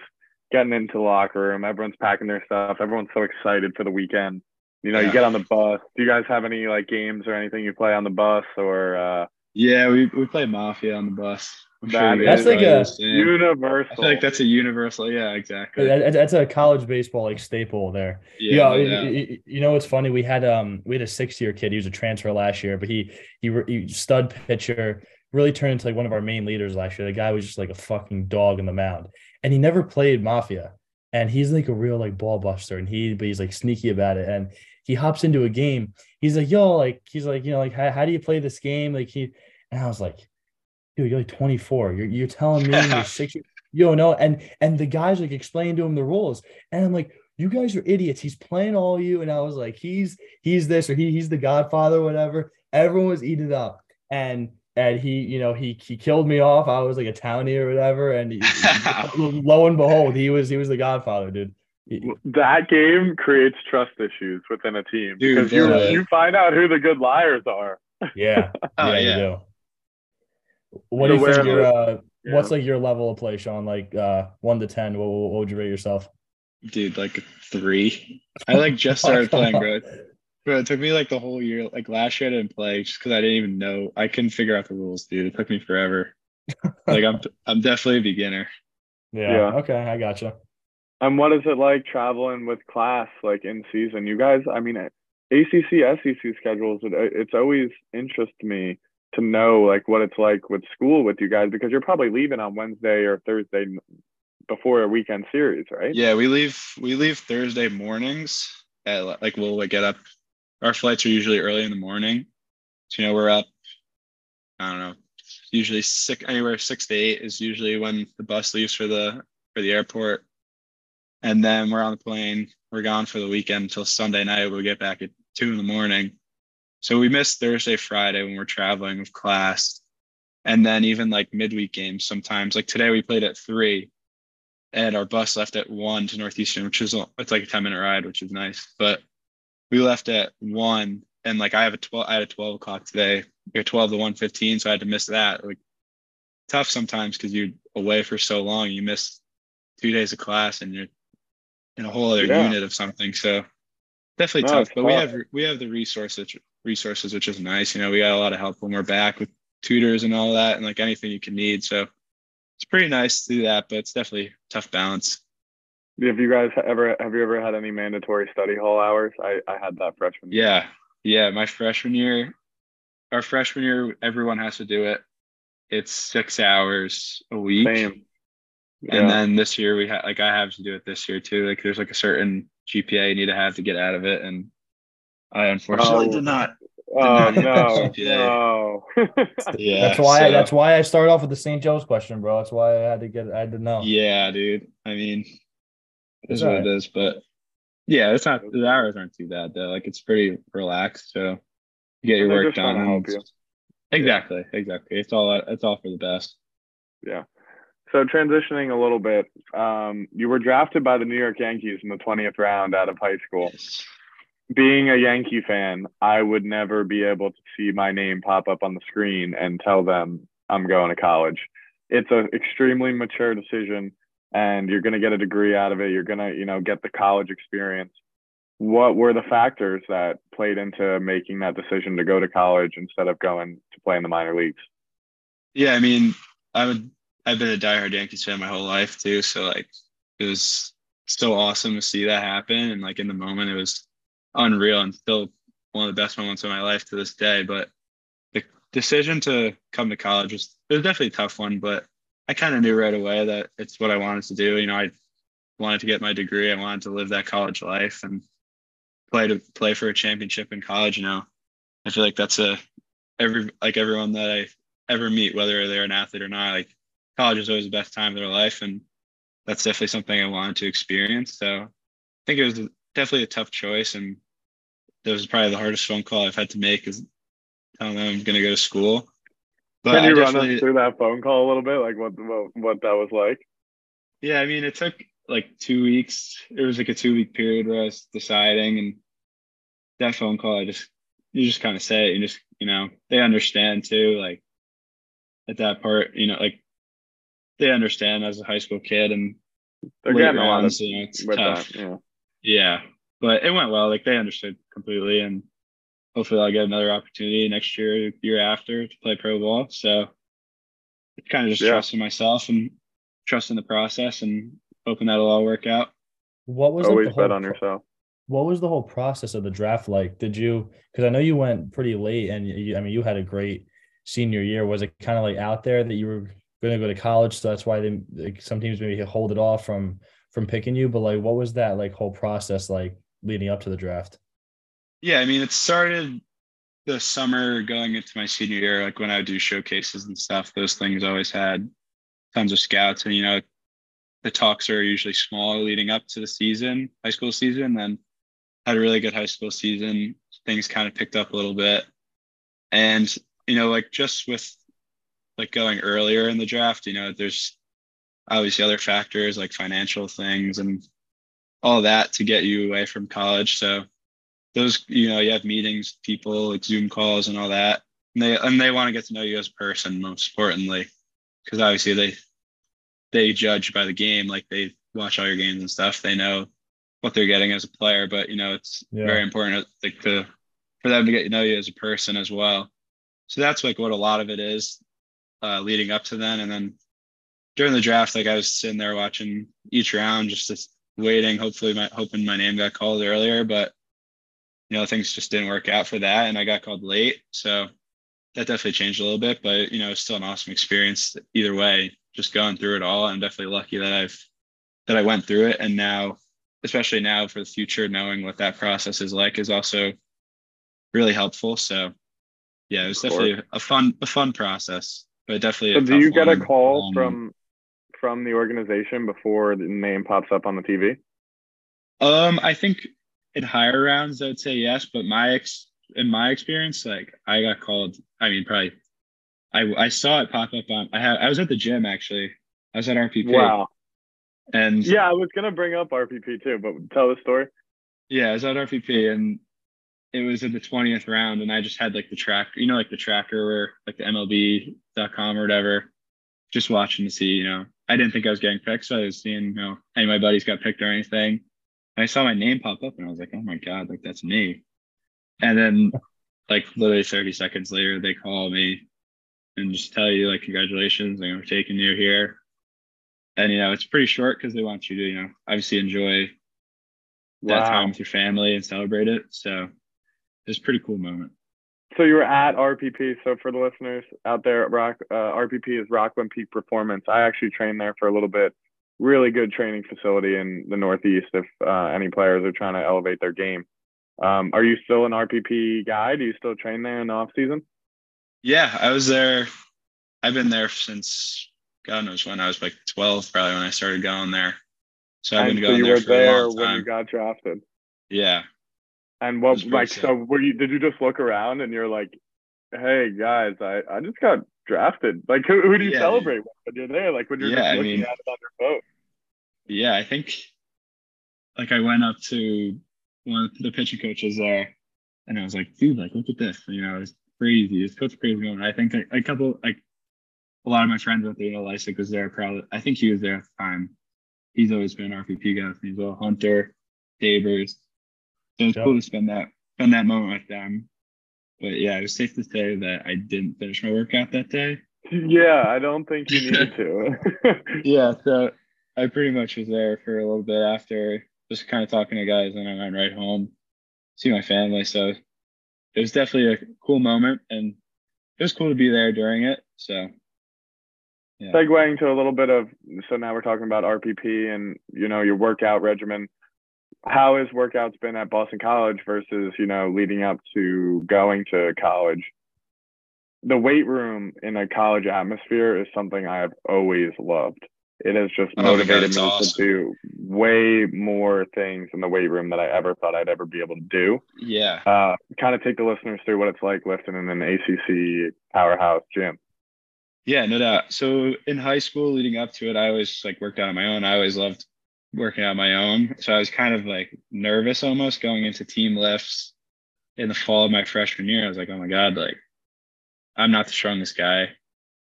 getting into the locker room, everyone's packing their stuff, everyone's so excited for the weekend. You know, yeah. you get on the bus. Do you guys have any like games or anything you play on the bus or uh Yeah, we we play Mafia on the bus. That sure that's like a universal. I feel like that's a universal. Yeah, exactly. That, that's a college baseball like staple there. Yeah, yeah. You, you, know what's funny? We had um we had a six year kid. He was a transfer last year, but he he, he stud pitcher really turned into like one of our main leaders last year. The guy was just like a fucking dog in the mound, and he never played Mafia. And he's like a real like ball buster, and he but he's like sneaky about it. And he hops into a game. He's like, yo, like he's like, you know, like how, how do you play this game? Like he, and I was like, dude, you're like 24. You're you're telling me you're six. Yo, no, and and the guys like explain to him the rules, and I'm like, you guys are idiots. He's playing all you, and I was like, he's he's this or he he's the Godfather, whatever. Everyone was eating up, and and he, you know, he he killed me off. I was like a townie or whatever, and he, lo and behold, he was he was the Godfather, dude. That game creates trust issues within a team dude, because you yeah. you find out who the good liars are. Yeah, oh, yeah, yeah, you do. What do you think your uh, yeah. what's like your level of play, Sean? Like uh, one to ten, what, what would you rate yourself? Dude, like three. I like just started playing, bro. Bro, it took me like the whole year. Like last year, I didn't play just because I didn't even know. I couldn't figure out the rules, dude. It took me forever. like I'm, I'm definitely a beginner. Yeah. yeah. Okay, I gotcha. And what is it like traveling with class, like in season? You guys, I mean, ACC, SEC schedules. It, it's always interest me to know like what it's like with school with you guys because you're probably leaving on Wednesday or Thursday before a weekend series, right? Yeah, we leave. We leave Thursday mornings. At, like we'll like get up our flights are usually early in the morning. So, you know, we're up, I don't know, usually six, anywhere six to eight is usually when the bus leaves for the, for the airport. And then we're on the plane. We're gone for the weekend until Sunday night. We'll get back at two in the morning. So we miss Thursday, Friday when we're traveling with class. And then even like midweek games sometimes. Like today we played at three and our bus left at one to Northeastern, which is it's like a 10 minute ride, which is nice. But we left at one and like I have a 12 I had a 12 o'clock today. You're 12 to 115, so I had to miss that. Like tough sometimes because you're away for so long. You miss two days of class and you're in a whole other yeah. unit of something. So definitely no, tough. But tough. we have we have the resources resources, which is nice. You know, we got a lot of help when we're back with tutors and all that and like anything you can need. So it's pretty nice to do that, but it's definitely tough balance. Have you guys ever have you ever had any mandatory study hall hours? I, I had that freshman year. Yeah. Yeah. My freshman year, our freshman year, everyone has to do it. It's six hours a week. Same. Yeah. And then this year we had like I have to do it this year too. Like there's like a certain GPA you need to have to get out of it. And I unfortunately oh. did not. Oh no, no. yeah. That's why so, that's why I started off with the St. Joe's question, bro. That's why I had to get I had to know. Yeah, dude. I mean, is what right. it is. But yeah, it's not the hours aren't too bad though. Like it's pretty relaxed, so you get your work done. Help you. Exactly, exactly. It's all it's all for the best. Yeah. So transitioning a little bit, um, you were drafted by the New York Yankees in the 20th round out of high school. being a Yankee fan, I would never be able to see my name pop up on the screen and tell them I'm going to college. It's an extremely mature decision and you're going to get a degree out of it. You're going to, you know, get the college experience. What were the factors that played into making that decision to go to college instead of going to play in the minor leagues? Yeah, I mean, I would I've been a diehard Yankees fan my whole life too, so like it was so awesome to see that happen and like in the moment it was unreal and still one of the best moments of my life to this day. But the decision to come to college was it was definitely a tough one, but I kind of knew right away that it's what I wanted to do. You know, I wanted to get my degree. I wanted to live that college life and play to play for a championship in college. You know, I feel like that's a every like everyone that I ever meet, whether they're an athlete or not, like college is always the best time of their life, and that's definitely something I wanted to experience. So I think it was definitely a tough choice, and that was probably the hardest phone call I've had to make is telling them I'm going to go to school. But Can you run us through that phone call a little bit, like what what, what that was like? Yeah, I mean, it took like two weeks. It was like a two week period where I was deciding, and that phone call, I just you just kind of say it, and just you know they understand too. Like at that part, you know, like they understand as a high school kid, and they're getting a lot of you know, it's tough. That, yeah. yeah, but it went well. Like they understood completely, and hopefully I'll get another opportunity next year, year after to play pro ball. So it's kind of just yeah. trusting myself and trusting the process and hoping that'll all work out. What was always like bet on yourself? What was the whole process of the draft like? Did you? Because I know you went pretty late, and you, I mean you had a great senior year. Was it kind of like out there that you were going to go to college, so that's why they like, some teams maybe hold it off from from picking you? But like, what was that like whole process like leading up to the draft? Yeah, I mean, it started the summer going into my senior year, like when I would do showcases and stuff. Those things always had tons of scouts, and you know, the talks are usually small leading up to the season, high school season. Then had a really good high school season. Things kind of picked up a little bit, and you know, like just with like going earlier in the draft, you know, there's obviously other factors like financial things and all that to get you away from college. So those you know you have meetings people like zoom calls and all that and they and they want to get to know you as a person most importantly because obviously they they judge by the game like they watch all your games and stuff they know what they're getting as a player but you know it's yeah. very important uh, like to for them to get to know you as a person as well so that's like what a lot of it is uh, leading up to then and then during the draft like i was sitting there watching each round just waiting hopefully my hoping my name got called earlier but you know, things just didn't work out for that. And I got called late. So that definitely changed a little bit, but, you know, it's still an awesome experience either way, just going through it all. I'm definitely lucky that I've, that I went through it. And now, especially now for the future, knowing what that process is like is also really helpful. So yeah, it was definitely a fun, a fun process, but definitely. So do you get one. a call um, from, from the organization before the name pops up on the TV? Um, I think in higher rounds, I would say yes. But my ex, in my experience, like I got called. I mean, probably. I I saw it pop up on. I had. I was at the gym actually. I was at RPP. Wow. And yeah, I was gonna bring up RPP too, but tell the story. Yeah, I was at RPP and it was in the 20th round and I just had like the track, you know, like the tracker where like the MLB.com or whatever, just watching to see, you know, I didn't think I was getting picked. So I was seeing, you know, any of my buddies got picked or anything. I saw my name pop up and I was like, oh my God, like that's me. And then like literally 30 seconds later, they call me and just tell you like, congratulations, like, we're taking you here. And, you know, it's pretty short because they want you to, you know, obviously enjoy wow. that time with your family and celebrate it. So it's a pretty cool moment. So you were at RPP. So for the listeners out there, Rock uh, RPP is Rockland Peak Performance. I actually trained there for a little bit really good training facility in the Northeast if uh, any players are trying to elevate their game. Um, are you still an RPP guy? Do you still train there in the off season? Yeah, I was there. I've been there since God knows when I was like 12, probably when I started going there. So I've and been going so you there were there when you got drafted. Yeah. And what like so were you did you just look around and you're like, hey guys, I, I just got drafted. Like who, who do you yeah, celebrate when you're there? Like when you're yeah, looking I mean, at it on your phone. Yeah, I think like I went up to one of the pitching coaches there, and I was like, dude, like look at this. You know, it's crazy. It's such a crazy moment. I think a, a couple like a lot of my friends went there. You know, Lysick was there. Probably, I think he was there at the time. He's always been an RPP guy with me as well. Hunter, Davers. So it's Yep. cool to spend that spend that moment with them. But yeah, it was safe to say that I didn't finish my workout that day. Yeah, I don't think you needed to. Yeah, so I pretty much was there for a little bit after, just kind of talking to guys, and I went right home, see my family. So it was definitely a cool moment, and it was cool to be there during it. So yeah, Segueing to a little bit of so now we're talking about RPP and you know your workout regimen. How has workouts been at Boston College versus you know leading up to going to college? The weight room in a college atmosphere is something I have always loved. It has just Oh motivated it's me awesome. to do way more things in the weight room than I ever thought I'd ever be able to do. yeah, Uh, kind of take the listeners through what it's like lifting in an ACC powerhouse gym. yeah, no doubt. So in high school, leading up to it, I always like worked out on my own. I always loved working out on my own. So I was kind of like nervous almost going into team lifts in the fall of my freshman year. I was like, oh my god, like I'm not the strongest guy.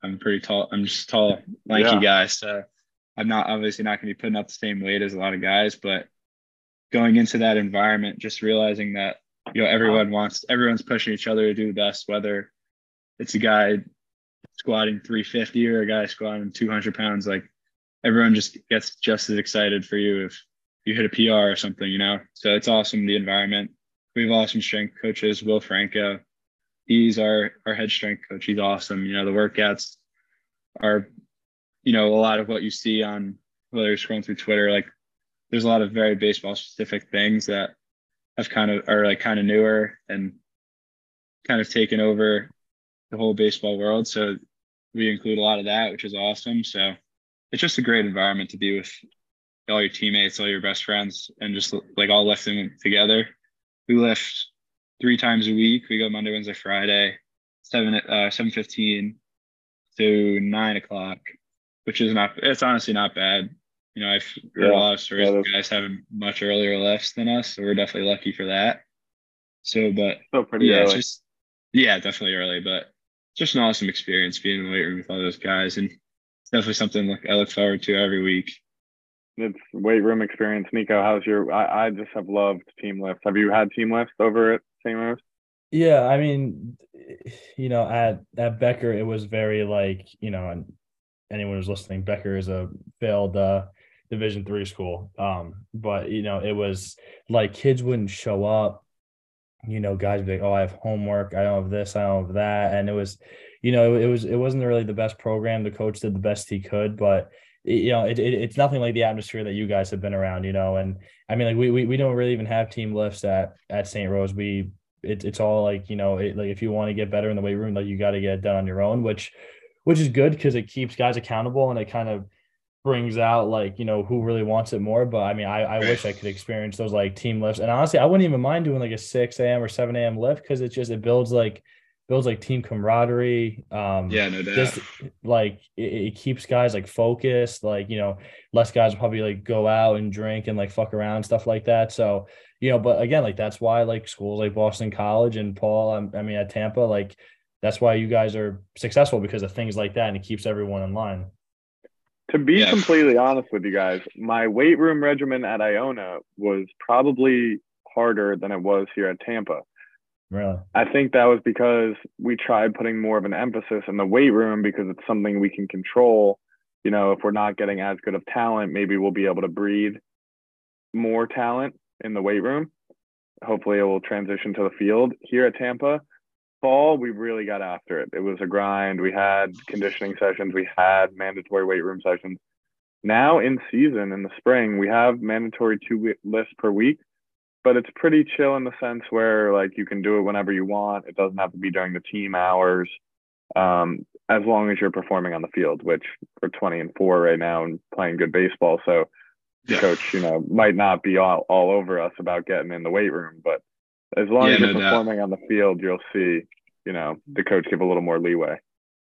I'm pretty tall. I'm just a tall, lanky Yeah. guy. So I'm not obviously not going to be putting up the same weight as a lot of guys, but going into that environment, just realizing that you know everyone wants everyone's pushing each other to do the best, whether it's a guy squatting 350 or a guy squatting 200 pounds, like everyone just gets just as excited for you if you hit a PR or something, you know. So it's awesome the environment. We have awesome strength coaches, Will Franco. He's our our head strength coach. He's awesome. You know, the workouts are, you know, a lot of what you see on whether you're scrolling through Twitter, like there's a lot of very baseball specific things that have kind of are like kind of newer and kind of taken over the whole baseball world. So we include a lot of that, which is awesome. So it's just a great environment to be with all your teammates, all your best friends, and just like all lifting together. We lift three times a week. We go Monday, Wednesday, Friday, seven uh seven fifteen to nine o'clock, which is not it's honestly not bad. You know, I've heard Yeah. a lot of stories of guys having much earlier lifts than us, so we're definitely lucky for that. So, but pretty yeah, it's early. just yeah, definitely early, but just an awesome experience being in the weight room with all those guys, and definitely something like I look forward to every week. It's weight room experience. Nico, how's your? I, I just have loved team lifts. Have you had team lifts over at St. Rose? Yeah, I mean, you know, at at Becker, it was very like, you know, and anyone who's listening, Becker is a failed uh, Division three school. Um, but you know, it was like kids wouldn't show up. You know, guys would be like, "Oh, I have homework. I don't have this. I don't have that," and it was, you know, it was it wasn't really the best program. The coach did the best he could, but you know, it, it it's nothing like the atmosphere that you guys have been around. You know, and I mean, like we we, we don't really even have team lifts at at St. Rose. We it, it's all like you know it, like if you want to get better in the weight room like you got to get it done on your own which which is good because it keeps guys accountable and it kind of brings out like you know who really wants it more but i mean i, I wish i could experience those like team lifts and honestly i wouldn't even mind doing like a 6 a.m or 7 a.m lift because it just it builds like builds like team camaraderie um Yeah, no doubt. just like it, it keeps guys like focused like you know less guys will probably like go out and drink and like fuck around stuff like that so you know but again like that's why like schools like boston college and paul um, i mean at tampa like that's why you guys are successful because of things like that and it keeps everyone in line To be Yeah. completely honest with you guys, my weight room regimen at Iona was probably harder than it was here at Tampa. Really I think that was because we tried putting more of an emphasis in the weight room because it's something we can control. You know, if we're not getting as good of talent, maybe we'll be able to breed more talent in the weight room. Hopefully, it will transition to the field. Here at Tampa, fall, we really got after it. It was a grind. We had conditioning sessions, we had mandatory weight room sessions. Now, in season, in the spring, we have mandatory two lifts per week but it's pretty chill in the sense where like you can do it whenever you want. It doesn't have to be during the team hours, um, as long as you're performing on the field. Which we're 20 and four right now and playing good baseball, so the Yeah. coach, you know, might not be all, all over us about getting in the weight room, but as long Yeah, as you're no doubt. performing on the field, you'll see, you know, the coach give a little more leeway.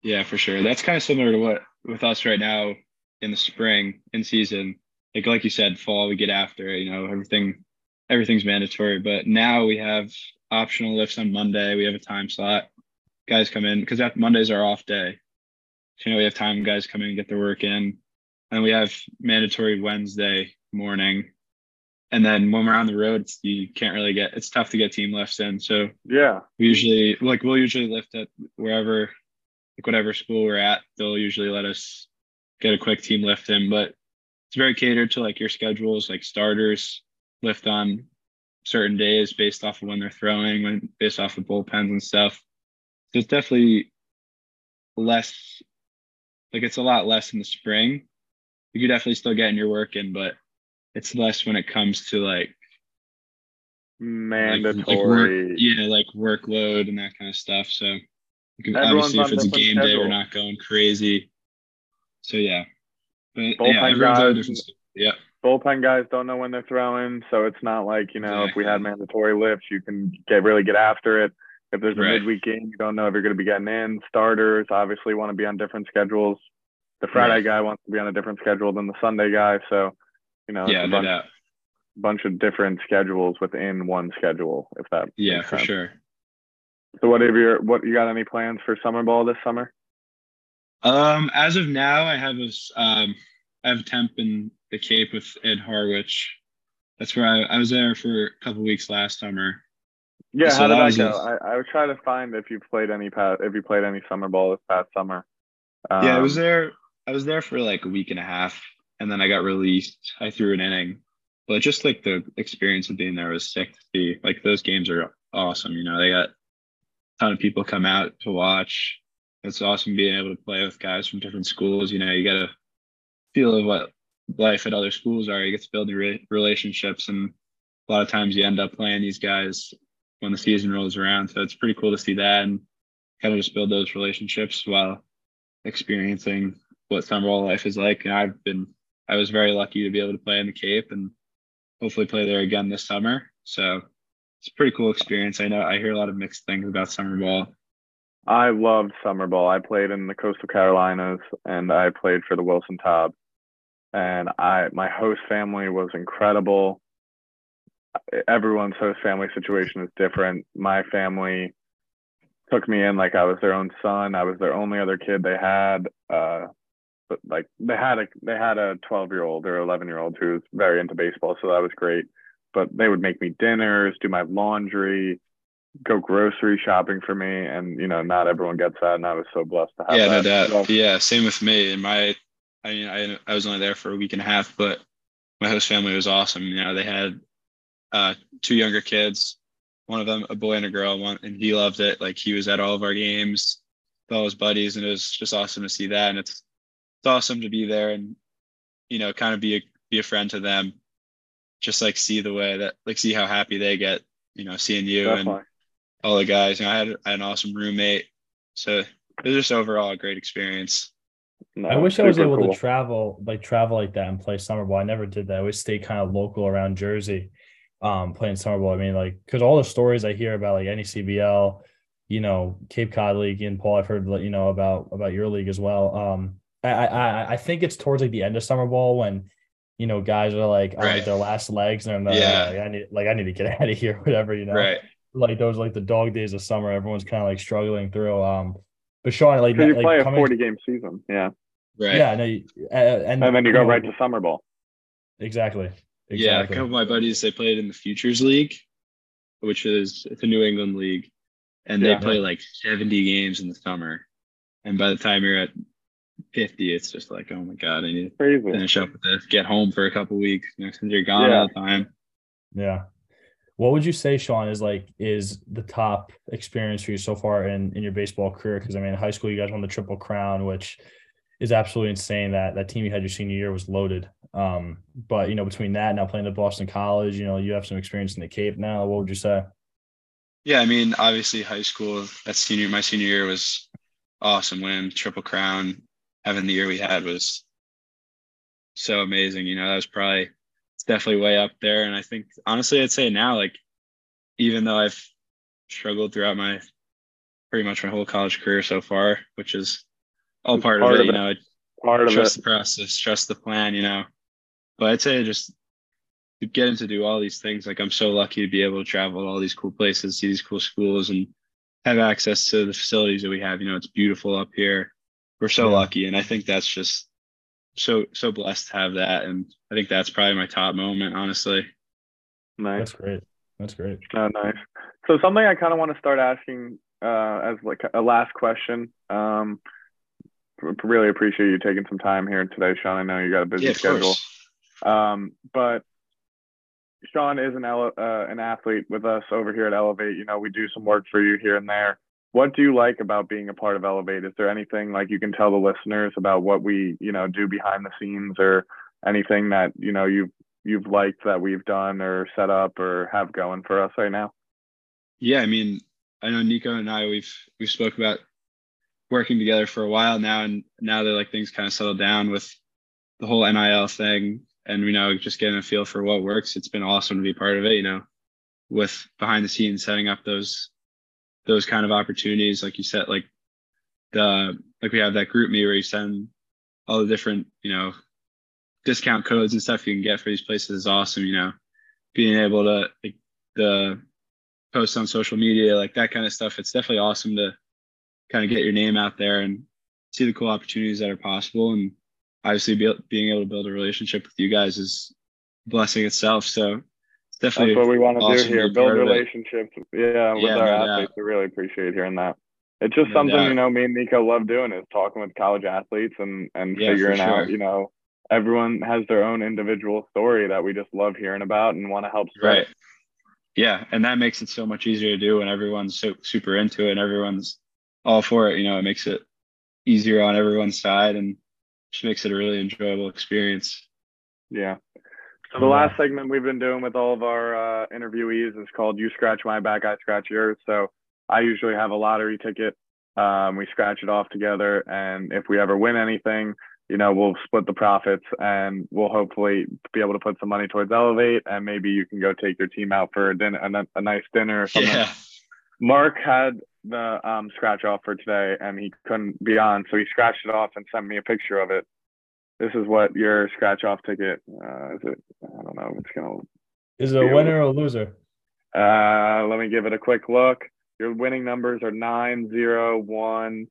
Yeah, for sure. That's kind of similar to what with us right now in the spring in season. Like like you said, fall we get after it, you know, everything everything's mandatory. But now we have optional lifts on Monday. We have a time slot. Guys come in because that Mondays are off day. So, you know, we have time guys come in and get their work in. And we have mandatory Wednesday morning. And then when we're on the road, you can't really get it's tough to get team lifts in. So yeah, we usually like we'll usually lift at wherever like whatever school we're at, they'll usually let us get a quick team lift in. But it's very catered to like your schedules, like starters lift on certain days based off of when they're throwing, when based off of bullpens and stuff. So it's definitely less like it's a lot less in the spring. You could definitely still get in your work in, but it's less when it comes to like mandatory like, like work, yeah, like workload and that kind of stuff. So you can, obviously if it's a game schedule. day, we're not going crazy. So yeah. But yeah, guys, yeah. Bullpen guys don't know when they're throwing, so it's not like you know if we had mandatory lifts, you can get really get after it. If there's a right. midweek game, you don't know if you're going to be getting in. Starters obviously want to be on different schedules. The Friday right. guy wants to be on a different schedule than the Sunday guy, so you know, yeah, a bunch, no bunch of different schedules within one schedule. If that yeah, for sense. sure. So what have your what you got any plans for summer ball this summer? Um, as of now, I have a um, I have temp in the Cape with Ed Harwich. That's where I, I was there for a couple weeks last summer. Yeah, so how did that, go? I, I was trying to find if you played any past if you played any summer ball this past summer. Um, yeah, I was um, there. I was there for like a week and a half, and then I got released. I threw an inning, but just like the experience of being there was sick to see. Like those games are awesome. You know, they got a ton of people come out to watch. It's awesome being able to play with guys from different schools. You know, you got a feel of what life at other schools are. You get to build re- relationships, and a lot of times you end up playing these guys when the season rolls around. So it's pretty cool to see that and kind of just build those relationships while experiencing what summer ball life is like. And I've been, I was very lucky to be able to play in the Cape and hopefully play there again this summer. So it's a pretty cool experience. I know I hear a lot of mixed things about summer ball. I loved summer ball. I played in the Coastal Carolinas and I played for the Wilson Tob. And I my host family was incredible. Everyone's host family situation is different. My family took me in like I was their own son. I was their only other kid they had. Uh, but like they had a they had a 12 year old or 11 year old who was very into baseball, so that was great but they would make me dinners, do my laundry, go grocery shopping for me, and you know, not everyone gets that, and I was so blessed to have. Yeah, that. no doubt. Yeah, same with me. And my, I mean, I I was only there for a week and a half, but my host family was awesome. You know, they had uh, two younger kids, one of them a boy and a girl, one, and he loved it. Like he was at all of our games, with all his buddies, and it was just awesome to see that. And it's it's awesome to be there and you know, kind of be a be a friend to them just like see the way that like see how happy they get, you know, seeing you Definitely. and all the guys. You know, I had, I had an awesome roommate. So it was just overall a great experience. No, I wish I was able cool. to travel like travel like that and play summer ball. I never did that. I always stayed kind of local around Jersey, um, playing summer ball. I mean, like because all the stories I hear about like NECBL, you know, Cape Cod League and Paul, I've heard you know about about your league as well. Um, I I I think it's towards like the end of summer ball when you know, guys are like on right. like their last legs and they're yeah. like, I need like I need to get out of here, whatever, you know. Right. Like those like the dog days of summer, everyone's kind of like struggling through. Um but Sean, like you like, play coming, a 40 game season, yeah. Right. Yeah, no, uh, and, and then you go know, right to summer ball. Exactly. exactly. Yeah, a couple of my buddies they played in the Futures League, which is the New England league, and yeah, they play like 70 games in the summer. And by the time you're at 50, it's just like, oh my God, I need to Crazy. finish up with this, get home for a couple weeks, you know, since you're gone yeah. all the time. Yeah. What would you say, Sean, is like is the top experience for you so far in, in your baseball career? Because I mean, in high school, you guys won the triple crown, which is absolutely insane. That that team you had your senior year was loaded. Um, but you know, between that and now playing at Boston College, you know, you have some experience in the Cape now. What would you say? Yeah, I mean, obviously, high school that senior my senior year was awesome. Win triple crown, having the year we had was so amazing. You know, that was probably it's definitely way up there. And I think honestly, I'd say now, like, even though I've struggled throughout my pretty much my whole college career so far, which is all part, part of, it, of it, you know, part trust of the process, trust the plan, you know. But I'd say just getting to do all these things. Like I'm so lucky to be able to travel to all these cool places, see these cool schools, and have access to the facilities that we have. You know, it's beautiful up here. We're so Yeah. lucky, and I think that's just so so blessed to have that. And I think that's probably my top moment, honestly. Nice. That's great. That's great. Oh, nice. So something I kind of want to start asking uh, as like a last question. Um, really appreciate you taking some time here today, Sean. I know you got a busy Yeah, of schedule. course. Um, but Sean is an ele- uh, an athlete with us over here at Elevate. You know, we do some work for you here and there. What do you like about being a part of Elevate? Is there anything like you can tell the listeners about what we, you know, do behind the scenes, or anything that you know you've you've liked that we've done or set up or have going for us right now? Yeah, I mean, I know Nico and I we've we've spoke about working together for a while now, and now that like things kind of settled down with the whole NIL thing, and you know just getting a feel for what works. It's been awesome to be part of it. You know, with behind the scenes setting up those those kind of opportunities, like you said, like the like we have that GroupMe where you send all the different you know discount codes and stuff you can get for these places is awesome. You know, being able to like the post on social media, like that kind of stuff. It's definitely awesome to kind of get your name out there and see the cool opportunities that are possible. And obviously, be, being able to build a relationship with you guys is blessing itself. So definitely That's what we want to awesome do here: build part of it. relationships. Yeah, with Yeah, our no doubt. athletes. We really appreciate hearing that. It's just No something doubt. you know. Me and Nico love doing is talking with college athletes and and Yeah, figuring out. You know, everyone has their own individual story that we just love hearing about and want to help spread. Right. Yeah, and that makes it so much easier to do when everyone's so super into it and everyone's all for it. You know, it makes it easier on everyone's side and just makes it a really enjoyable experience. Yeah. So the last segment we've been doing with all of our uh, interviewees is called "You Scratch My Back, I Scratch Yours." So I usually have a lottery ticket. Um, we scratch it off together, and if we ever win anything, you know, we'll split the profits, and we'll hopefully be able to put some money towards Elevate, and maybe you can go take your team out for a dinner, a nice dinner or something. Yeah. Mark had the um, scratch off for today, and he couldn't be on, so he scratched it off and sent me a picture of it. This is what your scratch off ticket uh, is. It I don't know. if It's gonna. Is it a Yeah. winner or a loser? Uh, let me give it a quick look. Your winning numbers are nine, zero, one,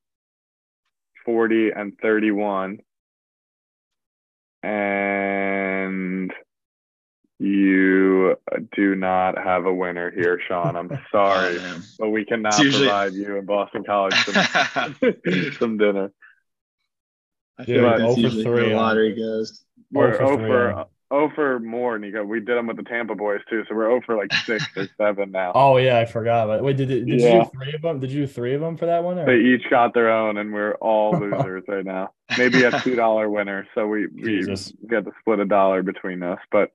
40, and 31. And you do not have a winner here, Sean. I'm sorry, Oh, but we cannot usually- provide you in Boston College some, some dinner. Feel Yeah, like oh that's for usually three the on- lottery goes. We're for 0 three for, on- 0 for more, Nico. We did them with the Tampa boys too, so we're over like six or seven now. Oh yeah, I forgot. But wait, did, did, did you do three of them? Did you do three of them for that one? Or? They each got their own, and we're all losers right now. Maybe a two dollar winner, so we we Jesus. get to split a dollar between us. But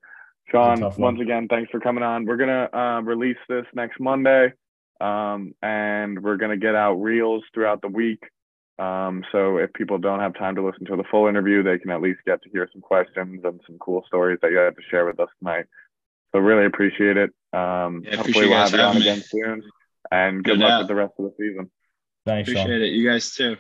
a Sean, tough one. once again, thanks for coming on. We're gonna uh, release this next Monday, um, and we're gonna get out reels throughout the week. Um, so if people don't have time to listen to the full interview, they can at least get to hear some questions and some cool stories that you had to share with us tonight. So really appreciate it. Um, Yeah, hopefully appreciate we'll you have guys you on again soon. And good No luck doubt. with the rest of the season. Thanks, Sean. Appreciate it. You guys too.